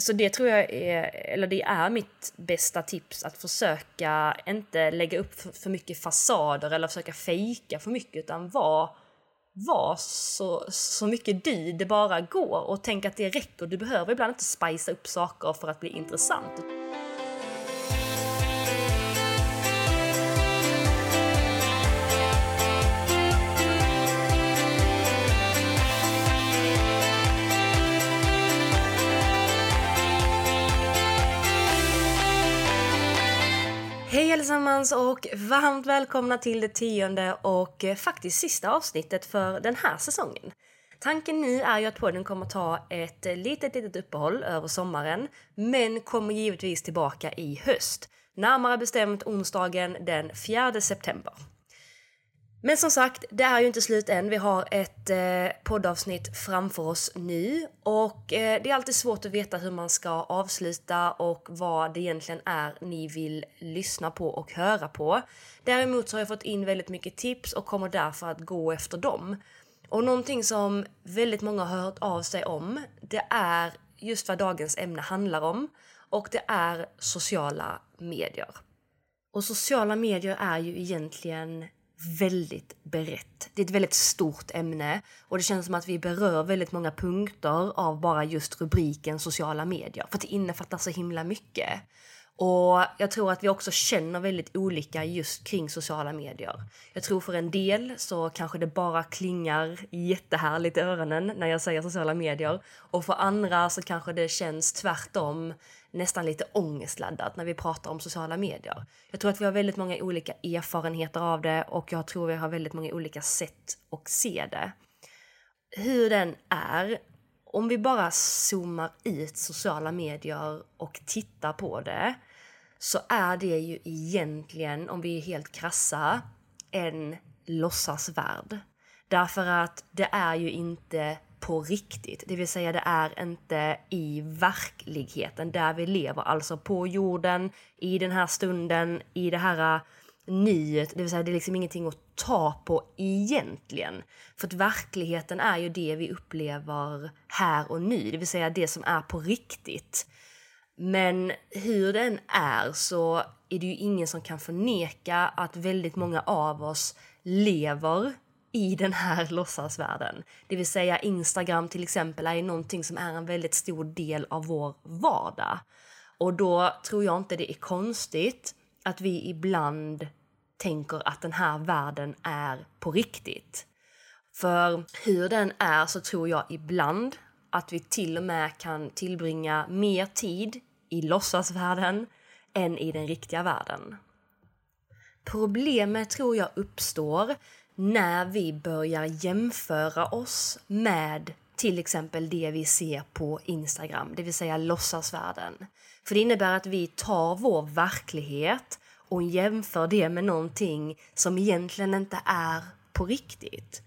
Så det tror jag är, eller det är mitt bästa tips att försöka inte lägga upp för mycket fasader eller försöka fejka för mycket utan vara var så, så mycket du det bara går och tänk att det räcker. Du behöver ibland inte spicea upp saker för att bli intressant. Allesammans och varmt välkomna till det tionde och eh, faktiskt sista avsnittet för den här säsongen. Tanken nu är ju att podden kommer ta ett eh, litet, litet uppehåll över sommaren, men kommer givetvis tillbaka i höst. Närmare bestämt onsdagen den 4 september. Men som sagt, det är ju inte slut än. Vi har ett eh, poddavsnitt framför oss nu och eh, det är alltid svårt att veta hur man ska avsluta och vad det egentligen är ni vill lyssna på och höra på. Däremot så har jag fått in väldigt mycket tips och kommer därför att gå efter dem. Och någonting som väldigt många har hört av sig om, det är just vad dagens ämne handlar om och det är sociala medier. Och sociala medier är ju egentligen väldigt brett. Det är ett väldigt stort ämne och det känns som att vi berör väldigt många punkter av bara just rubriken sociala medier. För att det innefattar så himla mycket. Och jag tror att vi också känner väldigt olika just kring sociala medier. Jag tror för en del så kanske det bara klingar jättehärligt i öronen när jag säger sociala medier. Och för andra så kanske det känns tvärtom nästan lite ångestladdat när vi pratar om sociala medier. Jag tror att vi har väldigt många olika erfarenheter av det och jag tror vi har väldigt många olika sätt att se det. Hur den är, om vi bara zoomar ut sociala medier och tittar på det så är det ju egentligen, om vi är helt krassa, en låtsasvärld. Därför att det är ju inte på riktigt. Det vill säga det är inte i verkligheten där vi lever, alltså på jorden, i den här stunden, i det här äh, nyet. Det vill säga det är liksom ingenting att ta på egentligen. För att verkligheten är ju det vi upplever här och nu, det vill säga det som är på riktigt. Men hur den är så är det ju ingen som kan förneka att väldigt många av oss lever i den här låtsasvärlden. Det vill säga Instagram till exempel är ju någonting som är en väldigt stor del av vår vardag. Och då tror jag inte det är konstigt att vi ibland tänker att den här världen är på riktigt. För hur den är så tror jag ibland att vi till och med kan tillbringa mer tid i låtsasvärlden än i den riktiga världen. Problemet tror jag uppstår när vi börjar jämföra oss med till exempel det vi ser på Instagram, det vill säga låtsasvärlden. För det innebär att vi tar vår verklighet och jämför det med någonting som egentligen inte är på riktigt.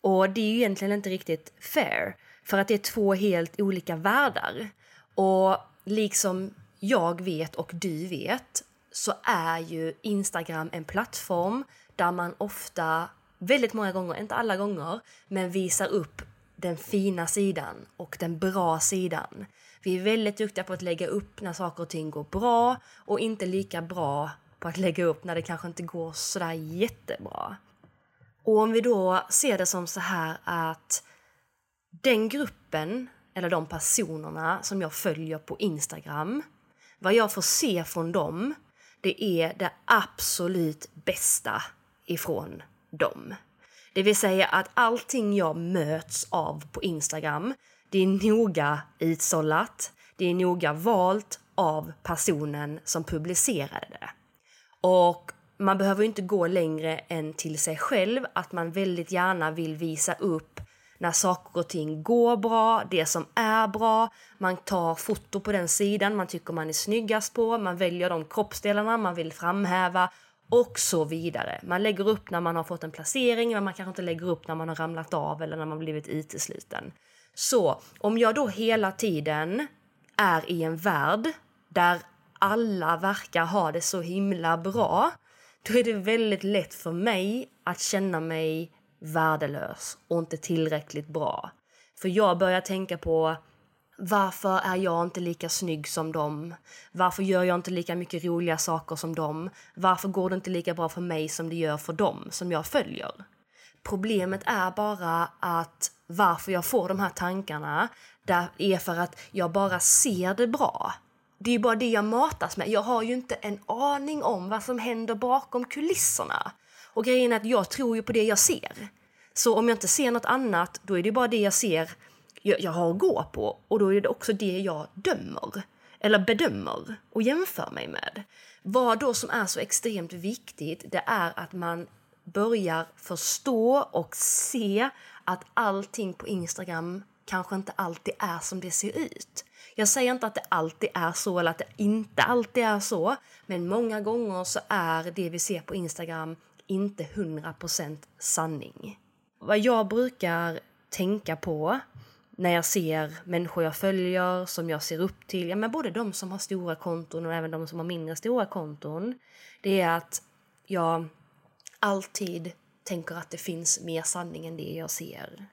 Och det är ju egentligen inte riktigt fair, för att det är två helt olika världar. Och liksom jag vet och du vet så är ju Instagram en plattform där man ofta väldigt många gånger, inte alla gånger, men visar upp den fina sidan och den bra sidan. Vi är väldigt duktiga på att lägga upp när saker och ting går bra och inte lika bra på att lägga upp när det kanske inte går sådär jättebra. Och om vi då ser det som så här att den gruppen, eller de personerna som jag följer på Instagram, vad jag får se från dem, det är det absolut bästa ifrån dem. Det vill säga att allting jag möts av på Instagram, det är noga utsållat, det är noga valt av personen som publicerade det. Och man behöver inte gå längre än till sig själv, att man väldigt gärna vill visa upp när saker och ting går bra, det som är bra. Man tar foto på den sidan man tycker man är snyggast på, man väljer de kroppsdelarna man vill framhäva och så vidare. Man lägger upp när man har fått en placering, men man kanske inte lägger upp när man har ramlat av eller när man blivit utesluten. Så om jag då hela tiden är i en värld där alla verkar ha det så himla bra, då är det väldigt lätt för mig att känna mig värdelös och inte tillräckligt bra. För jag börjar tänka på varför är jag inte lika snygg som dem? Varför gör jag inte lika mycket roliga saker som dem? Varför går det inte lika bra för mig som det gör för dem som jag följer? Problemet är bara att varför jag får de här tankarna det är för att jag bara ser det bra. Det är ju bara det jag matas med. Jag har ju inte en aning om vad som händer bakom kulisserna. Och grejen är att jag tror ju på det jag ser. Så om jag inte ser något annat, då är det bara det jag ser jag, jag har att gå på. Och då är det också det jag dömer. Eller bedömer och jämför mig med. Vad då som är så extremt viktigt, det är att man börjar förstå och se att allting på Instagram kanske inte alltid är som det ser ut. Jag säger inte att det alltid är så eller att det inte alltid är så, men många gånger så är det vi ser på Instagram inte 100% sanning. Vad jag brukar tänka på när jag ser människor jag följer, som jag ser upp till, ja, men både de som har stora konton och även de som har mindre stora konton, det är att jag alltid tänker att det finns mer sanning än det jag ser.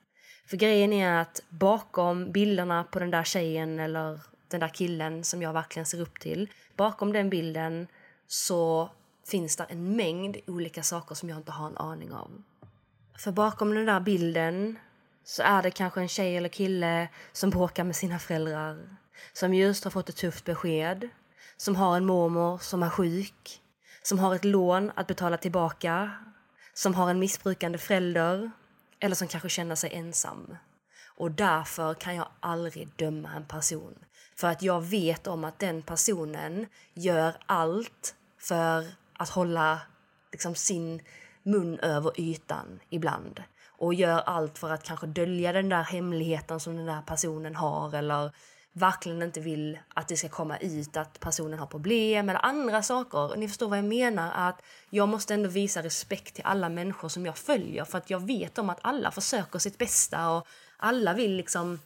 För grejen är att bakom bilderna på den där tjejen eller den där killen som jag verkligen ser upp till, bakom den bilden så finns det en mängd olika saker som jag inte har en aning om. För bakom den där bilden så är det kanske en tjej eller kille som bråkar med sina föräldrar, som just har fått ett tufft besked, som har en mormor som är sjuk, som har ett lån att betala tillbaka, som har en missbrukande förälder eller som kanske känner sig ensam. Och därför kan jag aldrig döma en person. För att jag vet om att den personen gör allt för att hålla liksom, sin mun över ytan ibland. Och gör allt för att kanske dölja den där hemligheten som den där personen har eller verkligen inte vill att det ska komma ut att personen har problem eller andra saker. Ni förstår vad jag menar? Att jag måste ändå visa respekt till alla människor som jag följer för att jag vet om att alla försöker sitt bästa och alla vill liksom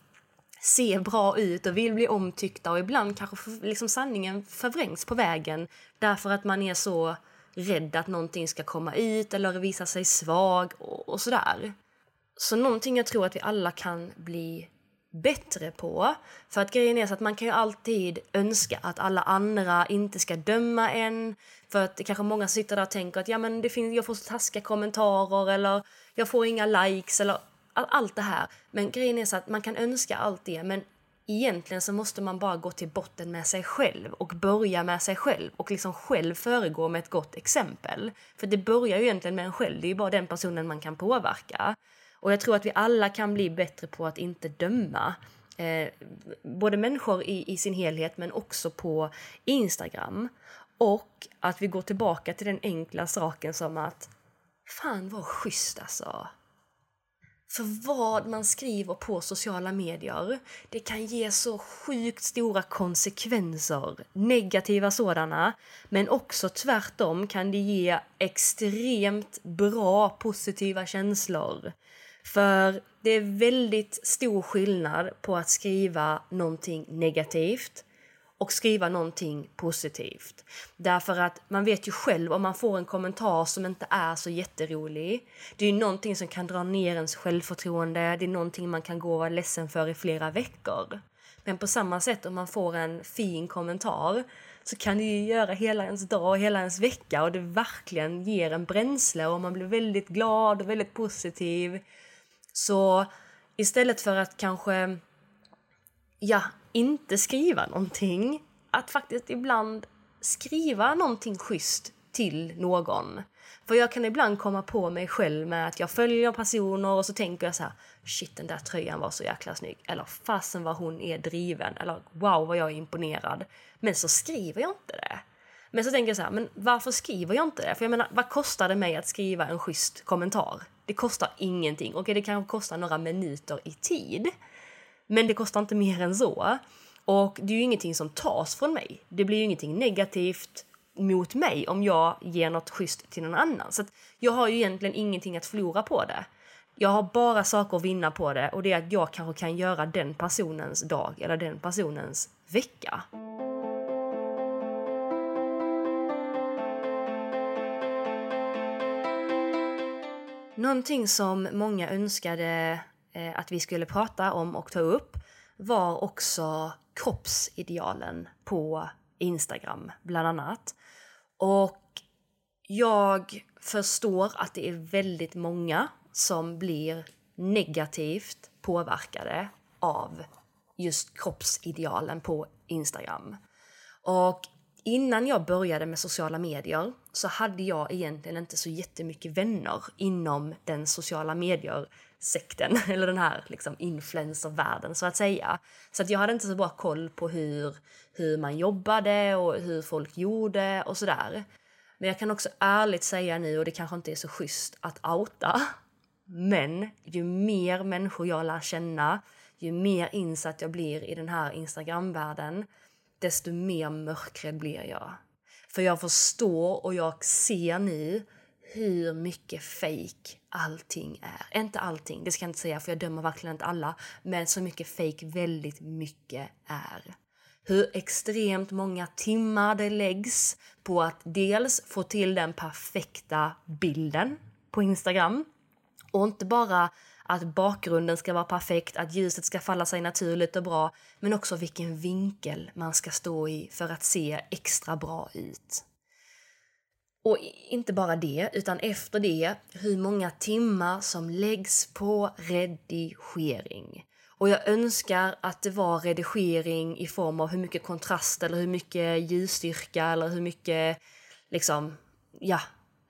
se bra ut och vill bli omtyckta och ibland kanske liksom sanningen förvrängs på vägen därför att man är så rädd att någonting ska komma ut eller visa sig svag och, och sådär. Så någonting jag tror att vi alla kan bli bättre på. För att grejen är så att man kan ju alltid önska att alla andra inte ska döma en. För att det kanske många sitter där och tänker att ja, men det finns, jag får så taskiga kommentarer eller jag får inga likes eller allt det här. Men grejen är så att man kan önska allt det men egentligen så måste man bara gå till botten med sig själv och börja med sig själv och liksom själv föregå med ett gott exempel. För det börjar ju egentligen med en själv, det är ju bara den personen man kan påverka. Och jag tror att vi alla kan bli bättre på att inte döma. Eh, både människor i, i sin helhet men också på Instagram. Och att vi går tillbaka till den enkla saken som att fan vad schysst alltså. För vad man skriver på sociala medier, det kan ge så sjukt stora konsekvenser. Negativa sådana. Men också tvärtom kan det ge extremt bra positiva känslor. För det är väldigt stor skillnad på att skriva någonting negativt och skriva någonting positivt. Därför att man vet ju själv om man får en kommentar som inte är så jätterolig. Det är ju någonting som kan dra ner ens självförtroende. Det är någonting man kan gå och vara ledsen för i flera veckor. Men på samma sätt om man får en fin kommentar så kan det ju göra hela ens dag och hela ens vecka och det verkligen ger en bränsle och man blir väldigt glad och väldigt positiv. Så istället för att kanske, ja, inte skriva någonting, att faktiskt ibland skriva någonting schysst till någon. För jag kan ibland komma på mig själv med att jag följer personer och så tänker jag så här, shit den där tröjan var så jäkla snygg. Eller fasen vad hon är driven. Eller wow vad jag är imponerad. Men så skriver jag inte det. Men så tänker jag så här, men varför skriver jag inte det? För jag menar, vad kostar det mig att skriva en schysst kommentar? Det kostar ingenting. Okej, det kanske kostar några minuter i tid. Men det kostar inte mer än så. Och det är ju ingenting som tas från mig. Det blir ju ingenting negativt mot mig om jag ger något schysst till någon annan. Så jag har ju egentligen ingenting att förlora på det. Jag har bara saker att vinna på det och det är att jag kanske kan göra den personens dag eller den personens vecka. Någonting som många önskade Eh, att vi skulle prata om och ta upp var också kroppsidealen på Instagram bland annat. Och jag förstår att det är väldigt många som blir negativt påverkade av just kroppsidealen på Instagram. Och innan jag började med sociala medier så hade jag egentligen inte så jättemycket vänner inom den sociala sekten, eller den här liksom influencervärlden så att säga. Så att jag hade inte så bra koll på hur, hur man jobbade och hur folk gjorde och sådär. Men jag kan också ärligt säga nu, och det kanske inte är så schysst att outa, men ju mer människor jag lär känna, ju mer insatt jag blir i den här Instagramvärlden, desto mer mörkrädd blir jag. För jag förstår och jag ser nu hur mycket fake allting är. Inte allting, det ska jag inte säga för jag dömer verkligen inte alla, men så mycket fake väldigt mycket är. Hur extremt många timmar det läggs på att dels få till den perfekta bilden på Instagram och inte bara att bakgrunden ska vara perfekt, att ljuset ska falla sig naturligt och bra, men också vilken vinkel man ska stå i för att se extra bra ut. Och inte bara det, utan efter det hur många timmar som läggs på redigering. Och jag önskar att det var redigering i form av hur mycket kontrast eller hur mycket ljusstyrka eller hur mycket liksom, ja,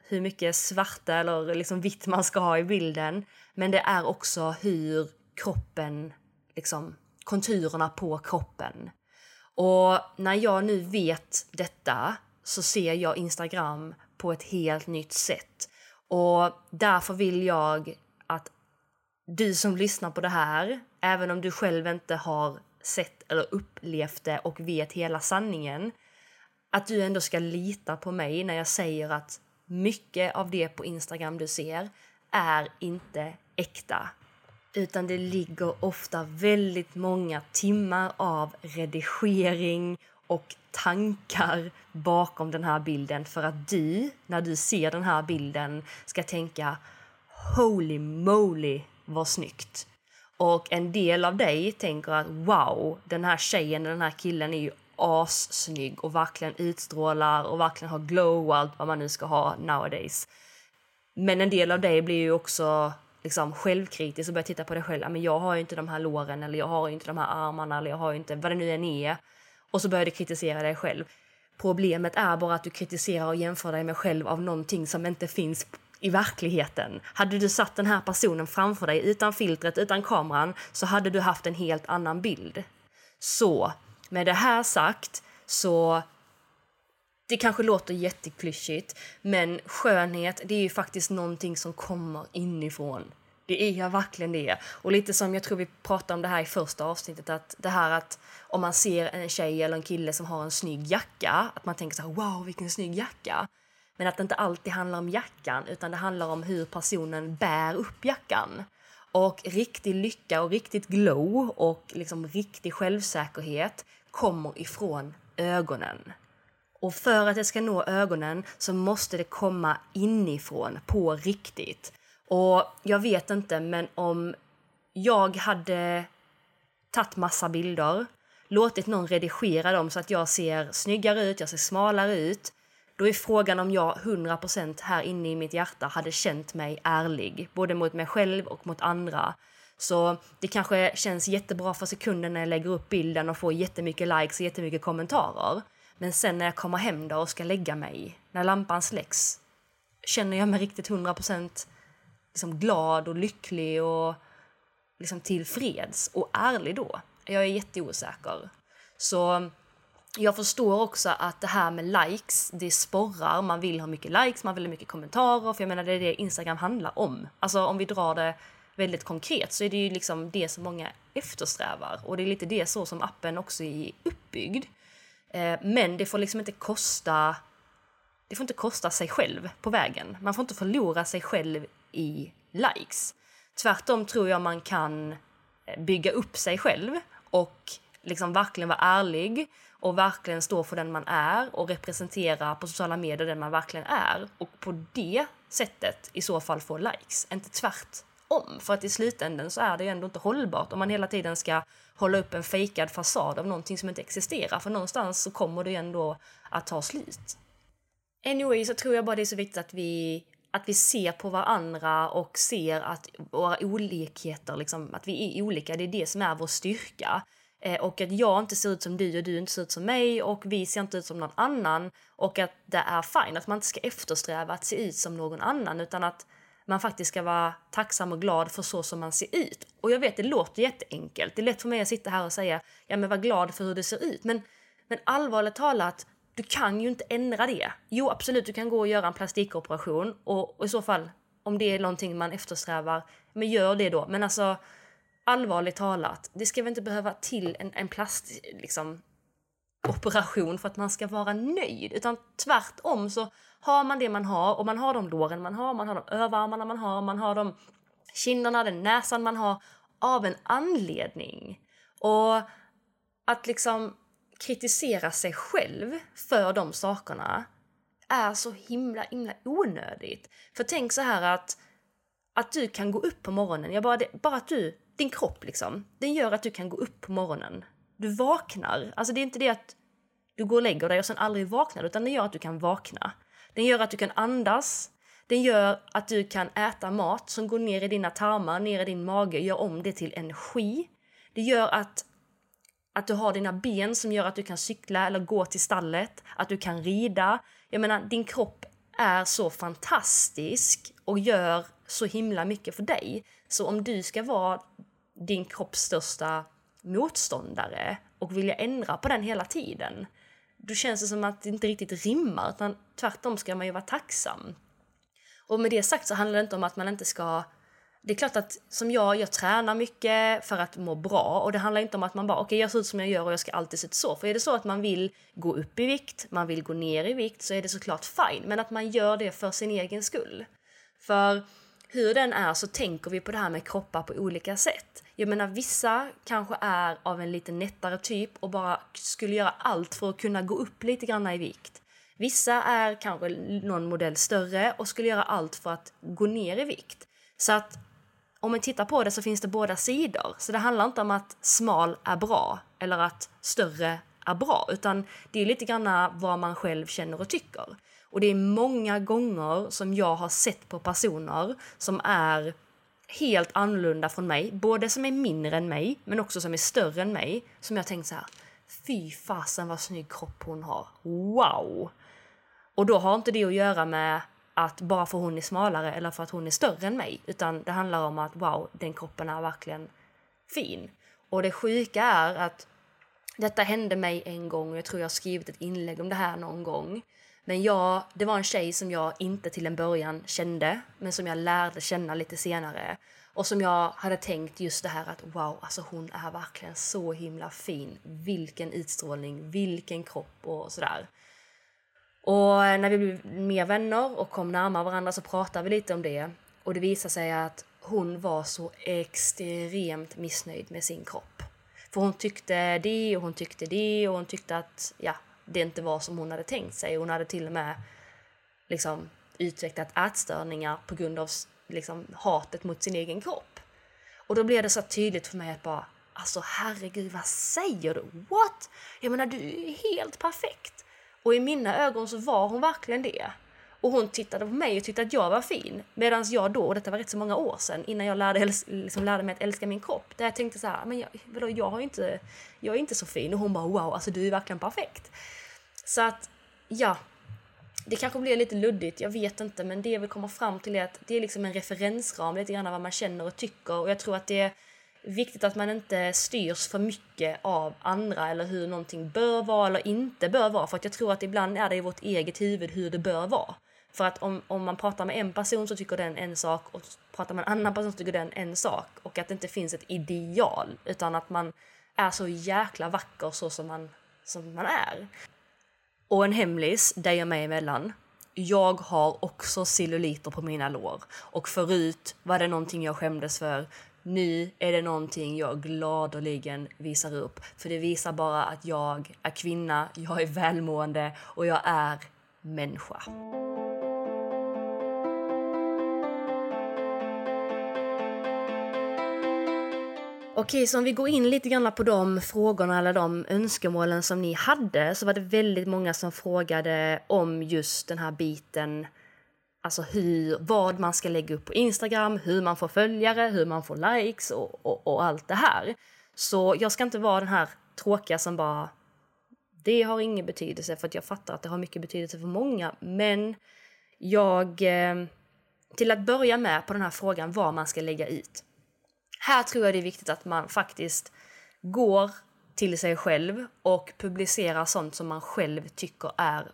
hur mycket svarta eller liksom vitt man ska ha i bilden. Men det är också hur kroppen, liksom konturerna på kroppen. Och när jag nu vet detta så ser jag Instagram på ett helt nytt sätt. Och därför vill jag att du som lyssnar på det här, även om du själv inte har sett eller upplevt det och vet hela sanningen, att du ändå ska lita på mig när jag säger att mycket av det på Instagram du ser är inte äkta. Utan det ligger ofta väldigt många timmar av redigering och tankar bakom den här bilden för att du, när du ser den här bilden, ska tänka Holy moly vad snyggt! Och en del av dig tänker att wow, den här tjejen, den här killen är ju assnygg och verkligen utstrålar och verkligen har glow och allt vad man nu ska ha nowadays. Men en del av dig blir ju också liksom självkritisk och börjar titta på dig själv. Men jag har ju inte de här låren eller jag har ju inte de här armarna eller jag har ju inte vad det nu än är. Och så börjar du kritisera dig själv. Problemet är bara att du kritiserar och jämför dig med själv av någonting som inte finns i verkligheten. Hade du satt den här personen framför dig utan filtret, utan kameran, så hade du haft en helt annan bild. Så med det här sagt så det kanske låter jätteklyschigt, men skönhet det är ju faktiskt någonting som kommer inifrån. Det är jag verkligen det. Och lite som jag tror vi pratade om det här i första avsnittet, att det här att om man ser en tjej eller en kille som har en snygg jacka, att man tänker så här, wow vilken snygg jacka. Men att det inte alltid handlar om jackan, utan det handlar om hur personen bär upp jackan. Och riktig lycka och riktigt glow och liksom riktig självsäkerhet kommer ifrån ögonen. Och för att det ska nå ögonen så måste det komma inifrån, på riktigt. Och jag vet inte, men om jag hade tagit massa bilder, låtit någon redigera dem så att jag ser snyggare ut, jag ser smalare ut, då är frågan om jag 100% här inne i mitt hjärta hade känt mig ärlig, både mot mig själv och mot andra. Så det kanske känns jättebra för sekunden när jag lägger upp bilden och får jättemycket likes och jättemycket kommentarer. Men sen när jag kommer hem då och ska lägga mig, när lampan släcks, känner jag mig riktigt 100% liksom glad och lycklig och liksom tillfreds och ärlig då. Jag är jätteosäker. Så jag förstår också att det här med likes, det sporrar. Man vill ha mycket likes, man vill ha mycket kommentarer. För jag menar, det är det Instagram handlar om. Alltså om vi drar det väldigt konkret så är det ju liksom det som många eftersträvar. Och det är lite det så som appen också är uppbyggd. Eh, men det får liksom inte kosta det får inte kosta sig själv på vägen. Man får inte förlora sig själv i likes. Tvärtom tror jag man kan eh, bygga upp sig själv och liksom verkligen vara ärlig och verkligen stå för den man är och representera på sociala medier den man verkligen är och på det sättet i så fall få likes, inte tvärtom. För att i slutändan så är det ju ändå inte hållbart om man hela tiden ska hålla upp en fejkad fasad av någonting som inte existerar. För någonstans så kommer det ju ändå att ta slut. Anyway så tror jag bara det är så viktigt att vi att vi ser på varandra och ser att våra olikheter, liksom, att vi är olika, det är det som är vår styrka. Eh, och att jag inte ser ut som du och du inte ser ut som mig och vi ser inte ut som någon annan. Och att det är fine, att man inte ska eftersträva att se ut som någon annan utan att man faktiskt ska vara tacksam och glad för så som man ser ut. Och jag vet, det låter jätteenkelt. Det är lätt för mig att sitta här och säga ja men var glad för hur du ser ut. Men, men allvarligt talat, du kan ju inte ändra det. Jo, absolut, du kan gå och göra en plastikoperation och, och i så fall, om det är någonting man eftersträvar, men gör det då. Men alltså, allvarligt talat, det ska väl inte behöva till en, en plast, liksom, operation för att man ska vara nöjd. Utan tvärtom så har man det man har och man har de låren man har, man har de överarmarna man har, man har de kinderna, den näsan man har av en anledning. Och att liksom kritisera sig själv för de sakerna är så himla, himla onödigt. För tänk så här att, att du kan gå upp på morgonen, jag bara, det, bara att du, din kropp liksom, den gör att du kan gå upp på morgonen. Du vaknar, alltså det är inte det att du går och lägger dig och sen aldrig vaknar, utan det gör att du kan vakna. Den gör att du kan andas, den gör att du kan äta mat som går ner i dina tarmar, ner i din mage, gör om det till energi. Det gör att att du har dina ben som gör att du kan cykla eller gå till stallet, att du kan rida. Jag menar, din kropp är så fantastisk och gör så himla mycket för dig. Så om du ska vara din kropps största motståndare och vilja ändra på den hela tiden, då känns det som att det inte riktigt rimmar, utan tvärtom ska man ju vara tacksam. Och med det sagt så handlar det inte om att man inte ska det är klart att som jag, jag tränar mycket för att må bra och det handlar inte om att man bara okej okay, jag ser ut som jag gör och jag ska alltid se ut så. För är det så att man vill gå upp i vikt, man vill gå ner i vikt så är det såklart fine. Men att man gör det för sin egen skull. För hur den är så tänker vi på det här med kroppar på olika sätt. Jag menar vissa kanske är av en lite nättare typ och bara skulle göra allt för att kunna gå upp lite grann i vikt. Vissa är kanske någon modell större och skulle göra allt för att gå ner i vikt. Så att om man tittar på det så finns det båda sidor. Så det handlar inte om att smal är bra eller att större är bra, utan det är lite grann vad man själv känner och tycker. Och det är många gånger som jag har sett på personer som är helt annorlunda från mig, både som är mindre än mig, men också som är större än mig, som jag tänkt så här, fy fasen vad snygg kropp hon har, wow! Och då har inte det att göra med att bara för hon är smalare eller för att hon är större än mig. Utan det handlar om att wow, den kroppen är verkligen fin. Och det sjuka är att detta hände mig en gång och jag tror jag har skrivit ett inlägg om det här någon gång. Men jag, det var en tjej som jag inte till en början kände, men som jag lärde känna lite senare. Och som jag hade tänkt just det här att wow, alltså hon är verkligen så himla fin. Vilken utstrålning, vilken kropp och sådär. Och när vi blev mer vänner och kom närmare varandra så pratade vi lite om det. Och det visade sig att hon var så extremt missnöjd med sin kropp. För hon tyckte det och hon tyckte det och hon tyckte att ja, det inte var som hon hade tänkt sig. Hon hade till och med liksom, utvecklat ätstörningar på grund av liksom, hatet mot sin egen kropp. Och då blev det så tydligt för mig att bara, alltså herregud vad säger du? What? Jag menar du är helt perfekt. Och i mina ögon så var hon verkligen det. Och hon tittade på mig och tyckte att jag var fin. Medan jag då, och detta var rätt så många år sedan, innan jag lärde, liksom lärde mig att älska min kropp. Där jag tänkte så här, men jag, vadå, jag, har inte, jag är inte så fin. Och hon bara wow, alltså du är verkligen perfekt. Så att, ja. Det kanske blir lite luddigt, jag vet inte. Men det jag vill komma fram till är att det är liksom en referensram lite grann vad man känner och tycker. Och jag tror att det viktigt att man inte styrs för mycket av andra eller hur någonting bör vara eller inte bör vara. För att jag tror att ibland är det i vårt eget huvud hur det bör vara. För att om, om man pratar med en person så tycker den en sak och pratar med en annan person så tycker den en sak. Och att det inte finns ett ideal utan att man är så jäkla vacker så som man, som man är. Och en hemlis, dig och mig emellan. Jag har också celluliter på mina lår. Och förut var det någonting jag skämdes för. Nu är det någonting jag gladeligen visar upp. För det visar bara att jag är kvinna, jag är välmående och jag är människa. Okej, så om vi går in lite grann på de frågorna eller de önskemålen som ni hade så var det väldigt många som frågade om just den här biten Alltså hur, vad man ska lägga upp på Instagram, hur man får följare, hur man får likes och, och, och allt det här. Så jag ska inte vara den här tråkiga som bara det har ingen betydelse för att jag fattar att det har mycket betydelse för många. Men jag, eh, till att börja med på den här frågan vad man ska lägga ut. Här tror jag det är viktigt att man faktiskt går till sig själv och publicerar sånt som man själv tycker är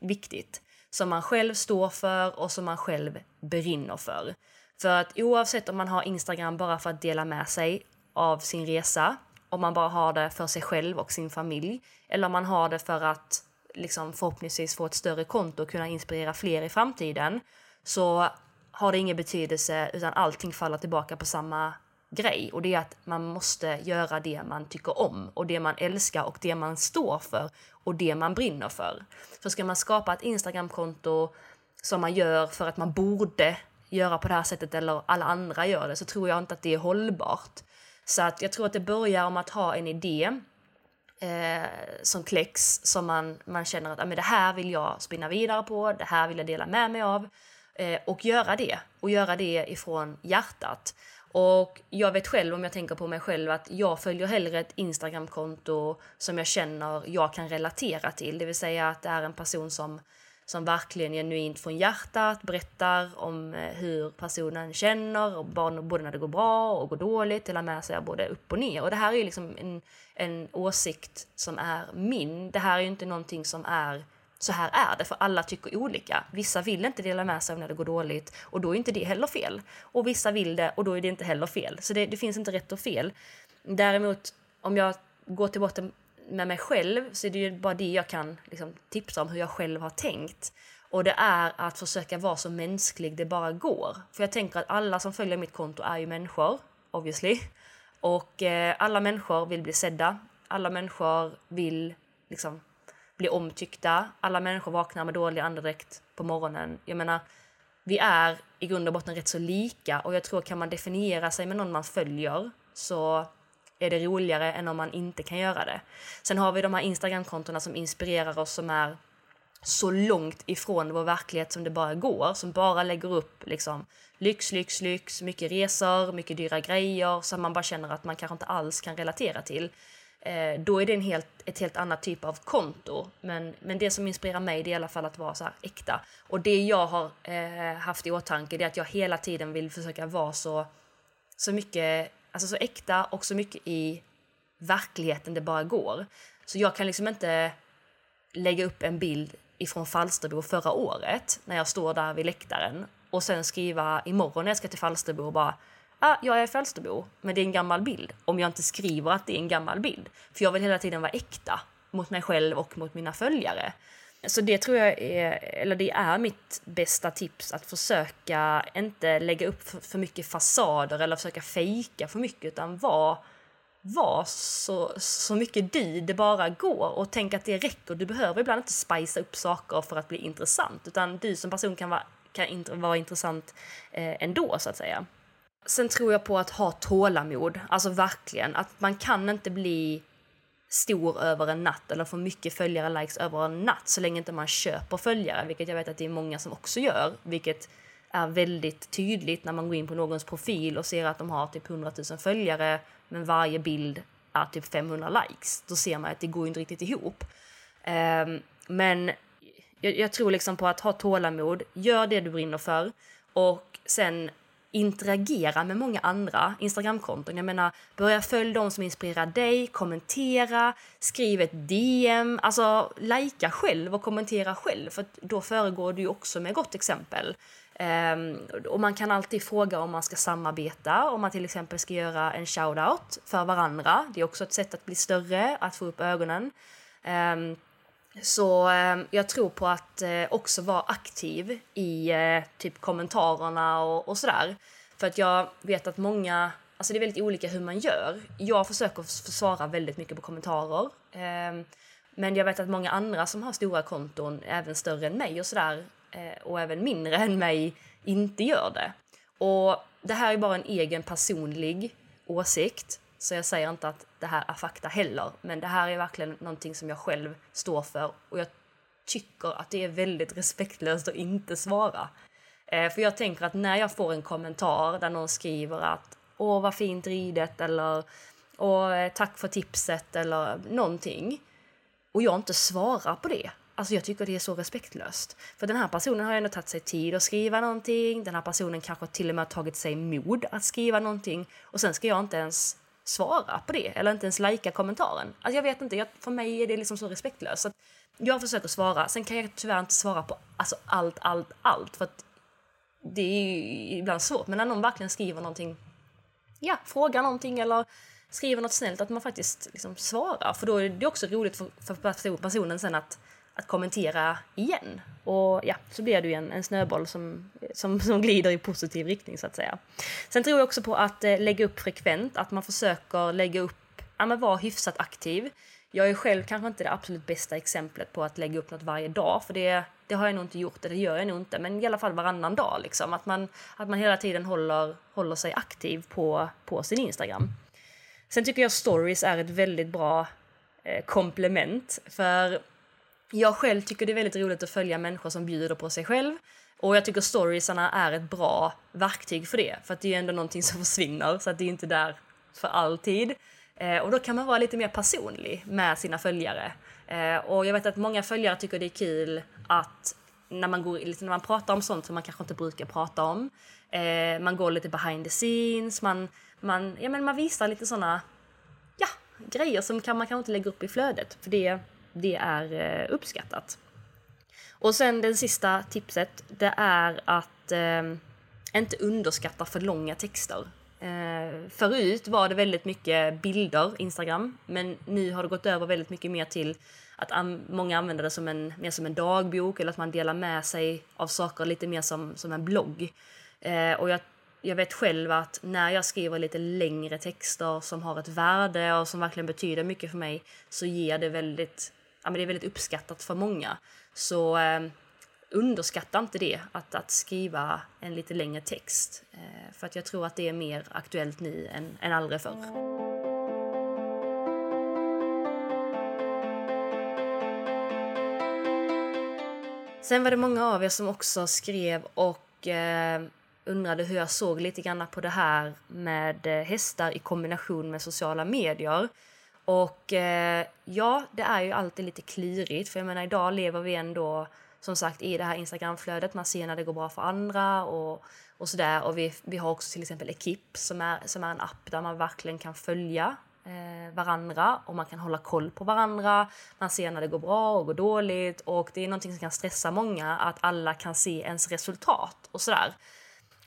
viktigt. Som man själv står för och som man själv brinner för. För att oavsett om man har Instagram bara för att dela med sig av sin resa, om man bara har det för sig själv och sin familj, eller om man har det för att liksom förhoppningsvis få ett större konto och kunna inspirera fler i framtiden, så har det ingen betydelse utan allting faller tillbaka på samma grej och det är att man måste göra det man tycker om och det man älskar och det man står för och det man brinner för. För ska man skapa ett Instagramkonto som man gör för att man borde göra på det här sättet eller alla andra gör det så tror jag inte att det är hållbart. Så att jag tror att det börjar om att ha en idé eh, som kläcks som man, man känner att ah, men det här vill jag spinna vidare på, det här vill jag dela med mig av eh, och göra det och göra det ifrån hjärtat. Och jag vet själv, om jag tänker på mig själv, att jag följer hellre ett Instagramkonto som jag känner jag kan relatera till. Det vill säga att det är en person som, som verkligen genuint från hjärtat berättar om eh, hur personen känner, både när det går bra och går dåligt, eller med sig både upp och ner. Och det här är ju liksom en, en åsikt som är min. Det här är ju inte någonting som är så här är det, för alla tycker olika. Vissa vill inte dela med sig när det går dåligt och då är inte det heller fel. Och vissa vill det och då är det inte heller fel. Så det, det finns inte rätt och fel. Däremot, om jag går till botten med mig själv så är det ju bara det jag kan liksom, tipsa om hur jag själv har tänkt. Och det är att försöka vara så mänsklig det bara går. För jag tänker att alla som följer mitt konto är ju människor, obviously. Och eh, alla människor vill bli sedda. Alla människor vill liksom bli omtyckta. Alla människor vaknar med dålig andedräkt på morgonen. Jag menar, vi är i grund och botten rätt så lika och jag tror kan man definiera sig med någon man följer så är det roligare än om man inte kan göra det. Sen har vi de här Instagramkontona som inspirerar oss som är så långt ifrån vår verklighet som det bara går, som bara lägger upp liksom lyx, lyx, lyx, mycket resor, mycket dyra grejer som man bara känner att man kanske inte alls kan relatera till eh, då är det en helt, ett helt annat typ av konto. Men, men det som inspirerar mig det är i alla fall att vara så här äkta. Och det jag har eh, haft i åtanke är att jag hela tiden vill försöka vara så, så mycket, alltså så äkta och så mycket i verkligheten det bara går. Så jag kan liksom inte lägga upp en bild ifrån Falsterbo förra året när jag står där vid läktaren och sen skriva imorgon när jag ska till Falsterbo och bara ah, jag är Falsterbo, men det är en gammal bild. Om jag inte skriver att det är en gammal bild. För jag vill hela tiden vara äkta mot mig själv och mot mina följare. Så det tror jag är, eller det är mitt bästa tips, att försöka inte lägga upp för mycket fasader eller försöka fejka för mycket, utan vara var så, så mycket du det bara går och tänk att det räcker. Du behöver ibland inte spicea upp saker för att bli intressant, utan du som person kan vara, kan vara intressant eh, ändå, så att säga. Sen tror jag på att ha tålamod, alltså verkligen. Att man kan inte bli stor över en natt eller få mycket följare, likes över en natt så länge inte man köper följare, vilket jag vet att det är många som också gör, vilket är väldigt tydligt när man går in på någons profil och ser att de har typ 100 000 följare men varje bild är typ 500 likes. Då ser man att det går inte riktigt ihop. Um, men jag, jag, tror liksom på att ha tålamod, gör det du brinner för och sen interagera med många andra Instagramkonton. Jag menar, börja följa de som inspirerar dig, kommentera, skriv ett DM, alltså lajka själv och kommentera själv för då föregår du också med gott exempel. Um, och man kan alltid fråga om man ska samarbeta, om man till exempel ska göra en shoutout för varandra. Det är också ett sätt att bli större, att få upp ögonen. Um, så eh, jag tror på att eh, också vara aktiv i eh, typ kommentarerna och, och sådär. För att jag vet att många, alltså det är väldigt olika hur man gör. Jag försöker svara väldigt mycket på kommentarer. Ehm, men jag vet att många andra som har stora konton, även större än mig och sådär, eh, och även mindre än mig, inte gör det. Och det här är bara en egen personlig åsikt så jag säger inte att det här är fakta heller. Men det här är verkligen någonting som jag själv står för. Och jag tycker att det är väldigt respektlöst att inte svara. Eh, för jag tänker att när jag får en kommentar där någon skriver att åh vad fint ridet eller åh eh, tack för tipset eller någonting och jag inte svarar på det. Alltså jag tycker det är så respektlöst. För den här personen har ändå tagit sig tid att skriva någonting. Den här personen kanske till och med har tagit sig mod att skriva någonting. Och sen ska jag inte ens svara på det eller inte ens lajka kommentaren. Alltså jag vet inte, jag, för mig är det liksom så respektlöst. Så jag försöker svara, sen kan jag tyvärr inte svara på alltså allt, allt, allt. För att det är ibland svårt, men när någon verkligen skriver någonting, ja, frågar någonting eller skriver något snällt, att man faktiskt liksom svarar. För då är det också roligt för, för personen sen att, att kommentera igen. Och ja, så blir det ju en, en snöboll som, som, som glider i positiv riktning så att säga. Sen tror jag också på att eh, lägga upp frekvent, att man försöker lägga upp, ja men vara hyfsat aktiv. Jag är själv kanske inte det absolut bästa exemplet på att lägga upp något varje dag, för det, det har jag nog inte gjort, eller det gör jag nog inte, men i alla fall varannan dag liksom. Att man, att man hela tiden håller, håller sig aktiv på, på sin Instagram. Sen tycker jag stories är ett väldigt bra eh, komplement, för jag själv tycker det är väldigt roligt att följa människor som bjuder på sig själv. Och jag tycker storiesarna är ett bra verktyg för det, för att det är ju ändå någonting som försvinner, så att det är inte där för alltid. Eh, och då kan man vara lite mer personlig med sina följare. Eh, och jag vet att många följare tycker det är kul att när man, går, liksom, när man pratar om sånt som man kanske inte brukar prata om. Eh, man går lite behind the scenes, man, man, ja, men man visar lite såna ja, grejer som kan, man kanske inte lägga upp i flödet. För det, det är eh, uppskattat. Och sen det sista tipset, det är att eh, inte underskatta för långa texter. Eh, förut var det väldigt mycket bilder, Instagram, men nu har det gått över väldigt mycket mer till att an många använder det som en, mer som en dagbok eller att man delar med sig av saker lite mer som, som en blogg. Eh, och jag, jag vet själv att när jag skriver lite längre texter som har ett värde och som verkligen betyder mycket för mig så ger det väldigt, ja, men det är väldigt uppskattat för många. Så eh, underskatta inte det, att, att skriva en lite längre text. Eh, för att jag tror att det är mer aktuellt nu än, än aldrig förr. Sen var det många av er som också skrev och eh, undrade hur jag såg lite grann på det här med eh, hästar i kombination med sociala medier. Och eh, ja, det är ju alltid lite klurigt för jag menar idag lever vi ändå som sagt i det här Instagramflödet. Man ser när det går bra för andra och, och sådär. Och vi, vi har också till exempel Ekip som är, som är en app där man verkligen kan följa eh, varandra och man kan hålla koll på varandra. Man ser när det går bra och går dåligt och det är någonting som kan stressa många att alla kan se ens resultat och sådär.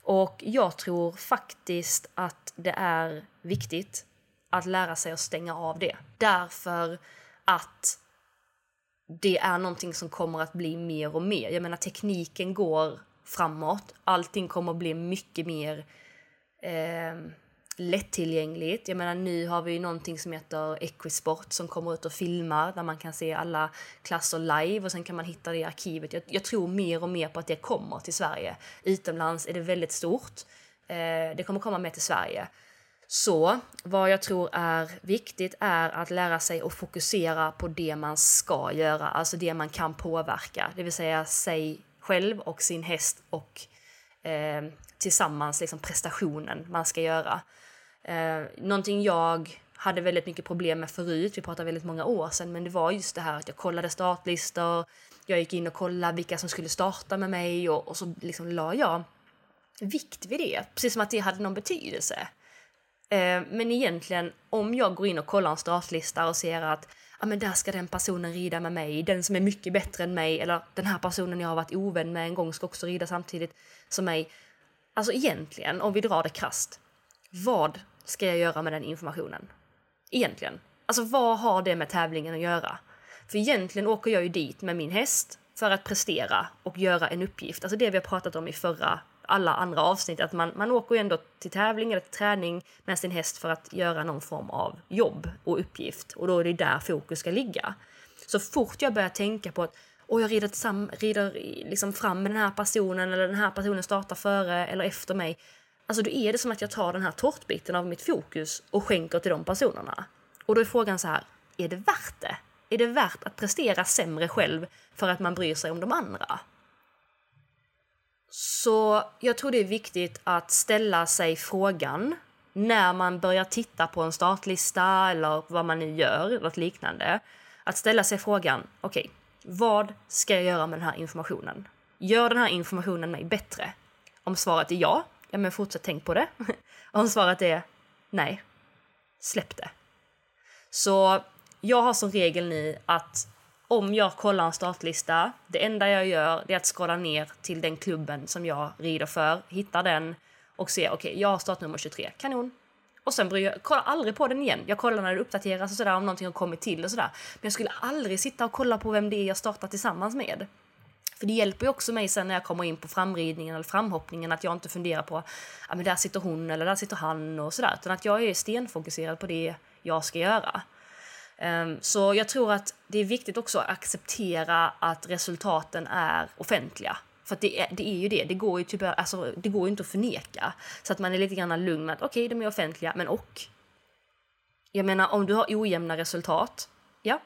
Och jag tror faktiskt att det är viktigt att lära sig att stänga av det. Därför att det är någonting som kommer att bli mer och mer. Jag menar tekniken går framåt. Allting kommer att bli mycket mer eh, lättillgängligt. Jag menar nu har vi någonting som heter Equisport som kommer ut och filmar där man kan se alla klasser live och sen kan man hitta det i arkivet. Jag, jag tror mer och mer på att det kommer till Sverige. Utomlands är det väldigt stort. Eh, det kommer komma mer till Sverige. Så vad jag tror är viktigt är att lära sig att fokusera på det man ska göra, alltså det man kan påverka, det vill säga sig själv och sin häst och eh, tillsammans liksom prestationen man ska göra. Eh, någonting jag hade väldigt mycket problem med förut, vi pratar väldigt många år sedan, men det var just det här att jag kollade startlistor, jag gick in och kollade vilka som skulle starta med mig och, och så liksom la jag vikt vid det, precis som att det hade någon betydelse. Eh, men egentligen, om jag går in och kollar en startlista och ser att ja, men där ska den personen rida med mig, den som är mycket bättre än mig, eller den här personen jag har varit ovän med en gång ska också rida samtidigt som mig. Alltså egentligen, om vi drar det krast, vad ska jag göra med den informationen? Egentligen. Alltså vad har det med tävlingen att göra? För egentligen åker jag ju dit med min häst för att prestera och göra en uppgift. Alltså det vi har pratat om i förra alla andra avsnitt. Att man, man åker ju ändå till tävling eller till träning med sin häst för att göra någon form av jobb och uppgift. Och då är det där fokus ska ligga. Så fort jag börjar tänka på att och jag rider, sam, rider liksom fram med den här personen eller den här personen startar före eller efter mig. alltså då är det som att jag tar den här tårtbiten av mitt fokus och skänker till de personerna. Och då är frågan så här, är det värt det? Är det värt att prestera sämre själv för att man bryr sig om de andra? Så jag tror det är viktigt att ställa sig frågan när man börjar titta på en startlista eller vad man nu gör, något liknande. Att ställa sig frågan, okej, okay, vad ska jag göra med den här informationen? Gör den här informationen mig bättre? Om svaret är ja, ja men fortsätt tänk på det. Om svaret är nej, släpp det. Så jag har som regel nu att om jag kollar en startlista, det enda jag gör är att scrolla ner till den klubben som jag rider för, hittar den och ser okej, okay, jag har startnummer 23, kanon. Och sen bryr jag kollar aldrig på den igen. Jag kollar när det uppdateras och sådär om någonting har kommit till och sådär. Men jag skulle aldrig sitta och kolla på vem det är jag startar tillsammans med. För det hjälper ju också mig sen när jag kommer in på framridningen eller framhoppningen att jag inte funderar på ja men där sitter hon eller där sitter han och sådär. Utan att jag är stenfokuserad på det jag ska göra. Ehm, så jag tror att det är viktigt också att acceptera att resultaten är offentliga. För det är, det är ju det, det går ju, typ, alltså, det går ju inte att förneka. Så att man är lite grann lugn med att okej, okay, de är offentliga, men och. Jag menar, om du har ojämna resultat, ja,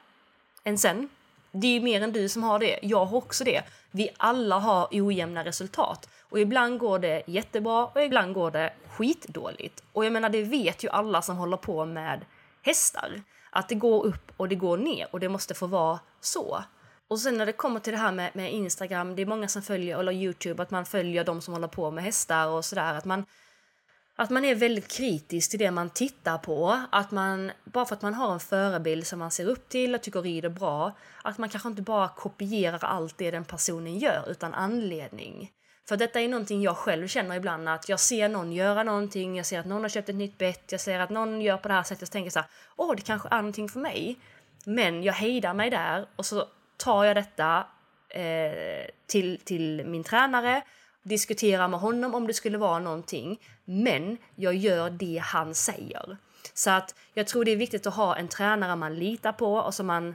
än sen. Det är ju mer än du som har det, jag har också det. Vi alla har ojämna resultat. Och ibland går det jättebra och ibland går det skitdåligt. Och jag menar, det vet ju alla som håller på med hästar. Att det går upp och det går ner och det måste få vara så. Och sen när det kommer till det här med, med Instagram, det är många som följer, eller Youtube, att man följer de som håller på med hästar och sådär. Att man, att man är väldigt kritisk till det man tittar på. Att man, bara för att man har en förebild som man ser upp till och tycker rider bra, att man kanske inte bara kopierar allt det den personen gör utan anledning. För detta är någonting jag själv känner ibland att jag ser någon göra någonting, jag ser att någon har köpt ett nytt bett, jag ser att någon gör på det här sättet och tänker så här, åh det kanske är någonting för mig. Men jag hejdar mig där och så tar jag detta eh, till, till min tränare, diskuterar med honom om det skulle vara någonting. Men jag gör det han säger. Så att jag tror det är viktigt att ha en tränare man litar på och som man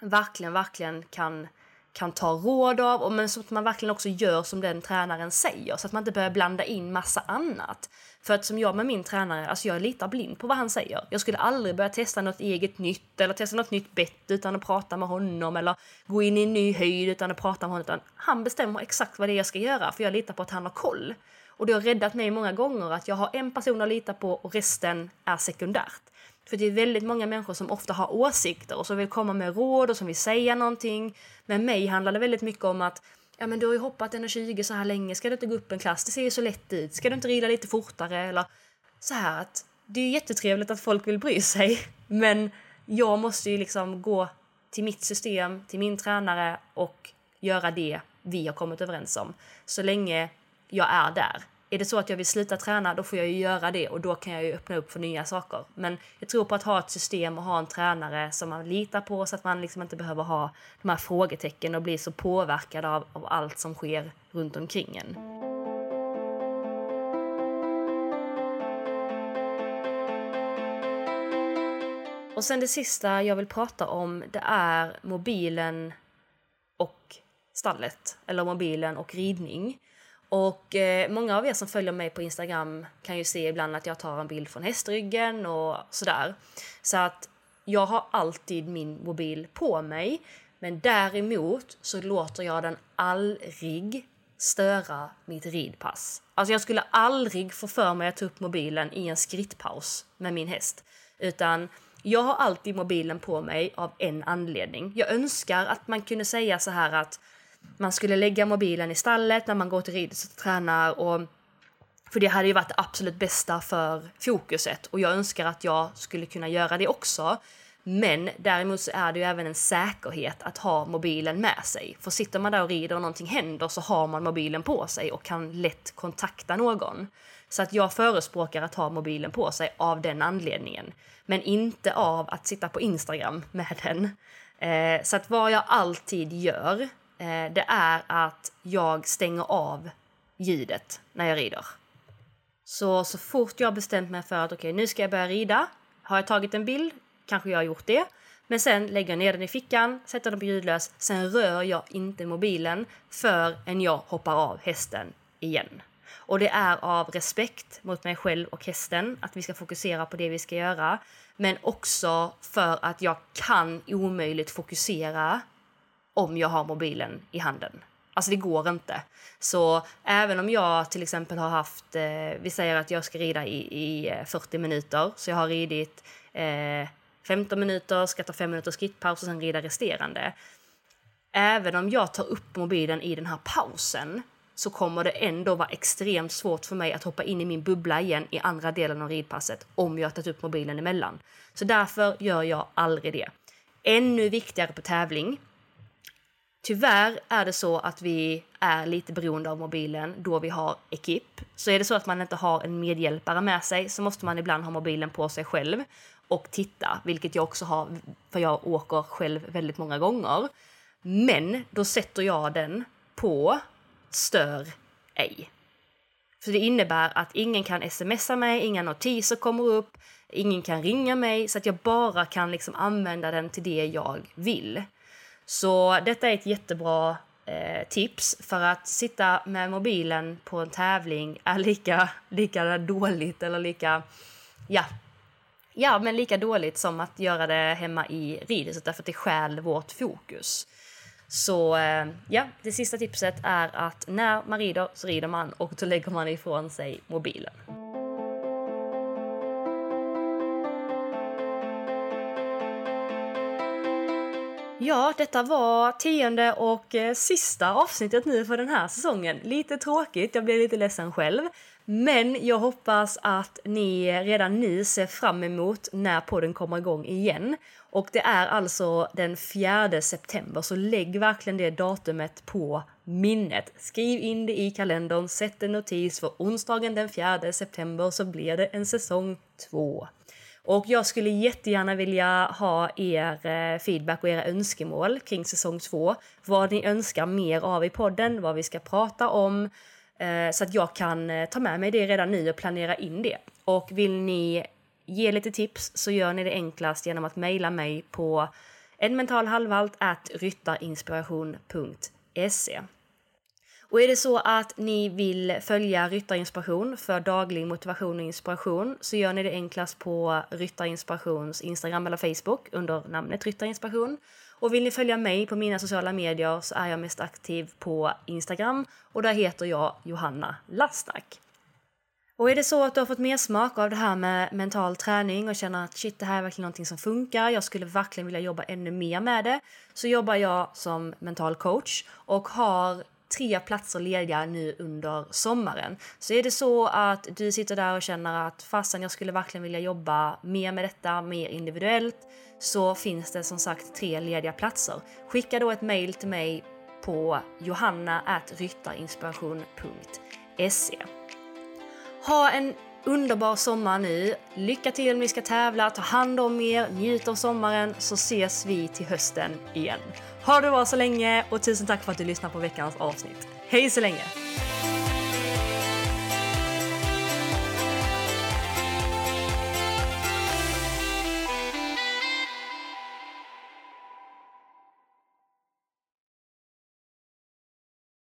verkligen, verkligen kan kan ta råd av, och men så att man verkligen också gör som den tränaren säger så att man inte börjar blanda in massa annat. För att som jag med min tränare, alltså jag litar blind på vad han säger. Jag skulle aldrig börja testa något eget nytt eller testa något nytt bett utan att prata med honom eller gå in i en ny höjd utan att prata med honom. Utan han bestämmer exakt vad det är jag ska göra för jag litar på att han har koll. Och det har räddat mig många gånger att jag har en person att lita på och resten är sekundärt. För det är väldigt många människor som ofta har åsikter och som vill komma med råd och som vill säga någonting. Med mig handlar det väldigt mycket om att ja men du har ju hoppat 1,20 så här länge, ska du inte gå upp en klass? Det ser ju så lätt ut. Ska du inte rida lite fortare? Eller så här att det är jättetrevligt att folk vill bry sig, men jag måste ju liksom gå till mitt system, till min tränare och göra det vi har kommit överens om. Så länge jag är där. Är det så att jag vill sluta träna, då får jag ju göra det och då kan jag ju öppna upp för nya saker. Men jag tror på att ha ett system och ha en tränare som man litar på så att man liksom inte behöver ha de här frågetecken och bli så påverkad av, av allt som sker runt omkring en. Och sen det sista jag vill prata om, det är mobilen och stallet, eller mobilen och ridning. Och eh, många av er som följer mig på Instagram kan ju se ibland att jag tar en bild från hästryggen och sådär. Så att jag har alltid min mobil på mig. Men däremot så låter jag den aldrig störa mitt ridpass. Alltså jag skulle aldrig få för mig att ta upp mobilen i en skrittpaus med min häst. Utan jag har alltid mobilen på mig av en anledning. Jag önskar att man kunde säga så här att man skulle lägga mobilen i stallet när man går till ridhuset och tränar. Och, för det hade ju varit det absolut bästa för fokuset och jag önskar att jag skulle kunna göra det också. Men däremot så är det ju även en säkerhet att ha mobilen med sig. För sitter man där och rider och någonting händer så har man mobilen på sig och kan lätt kontakta någon. Så att jag förespråkar att ha mobilen på sig av den anledningen. Men inte av att sitta på Instagram med den. Eh, så att vad jag alltid gör Eh, det är att jag stänger av ljudet när jag rider. Så, så fort jag bestämt mig för att okej, okay, nu ska jag börja rida. Har jag tagit en bild? Kanske jag har gjort det. Men sen lägger jag ner den i fickan, sätter den på ljudlös. Sen rör jag inte mobilen förrän jag hoppar av hästen igen. Och det är av respekt mot mig själv och hästen att vi ska fokusera på det vi ska göra. Men också för att jag kan omöjligt fokusera om jag har mobilen i handen. Alltså det går inte. Så även om jag till exempel har haft, eh, vi säger att jag ska rida i, i eh, 40 minuter, så jag har ridit eh, 15 minuter, ska ta 5 minuters skrittpaus och sen rida resterande. Även om jag tar upp mobilen i den här pausen så kommer det ändå vara extremt svårt för mig att hoppa in i min bubbla igen i andra delen av ridpasset om jag har tagit upp mobilen emellan. Så därför gör jag aldrig det. Ännu viktigare på tävling. Tyvärr är det så att vi är lite beroende av mobilen då vi har ekip. Så är det så att man inte har en medhjälpare med sig så måste man ibland ha mobilen på sig själv och titta, vilket jag också har för jag åker själv väldigt många gånger. Men då sätter jag den på stör ej. Så det innebär att ingen kan smsa mig, inga notiser kommer upp, ingen kan ringa mig så att jag bara kan liksom använda den till det jag vill. Så detta är ett jättebra eh, tips för att sitta med mobilen på en tävling är lika, lika dåligt eller lika, ja, ja, men lika dåligt som att göra det hemma i ridhuset därför att det stjäl vårt fokus. Så eh, ja, det sista tipset är att när man rider så rider man och då lägger man ifrån sig mobilen. Ja, detta var tionde och eh, sista avsnittet nu för den här säsongen. Lite tråkigt, jag blev lite ledsen själv. Men jag hoppas att ni redan nu ser fram emot när podden kommer igång igen. Och det är alltså den 4 september, så lägg verkligen det datumet på minnet. Skriv in det i kalendern, sätt en notis för onsdagen den 4 september så blir det en säsong 2. Och jag skulle jättegärna vilja ha er eh, feedback och era önskemål kring säsong 2. Vad ni önskar mer av i podden, vad vi ska prata om. Eh, så att jag kan eh, ta med mig det redan nu och planera in det. Och vill ni ge lite tips så gör ni det enklast genom att mejla mig på enmentalhalvalt.ryttarinspiration.se. Och är det så att ni vill följa Ryttarinspiration för daglig motivation och inspiration så gör ni det enklast på Ryttarinspirations Instagram eller Facebook under namnet Ryttarinspiration. Och vill ni följa mig på mina sociala medier så är jag mest aktiv på Instagram och där heter jag Johanna Lastak. Och är det så att du har fått mer smak av det här med mental träning och känner att shit, det här är verkligen någonting som funkar, jag skulle verkligen vilja jobba ännu mer med det, så jobbar jag som mental coach och har tre platser lediga nu under sommaren. Så är det så att du sitter där och känner att fasen jag skulle verkligen vilja jobba mer med detta, mer individuellt, så finns det som sagt tre lediga platser. Skicka då ett mail till mig på johanna.ryttarinspiration.se Ha en underbar sommar nu. Lycka till om ni ska tävla, ta hand om er, njut av sommaren så ses vi till hösten igen. Ha det bra så länge och tusen tack för att du lyssnar på veckans avsnitt. Hej så länge!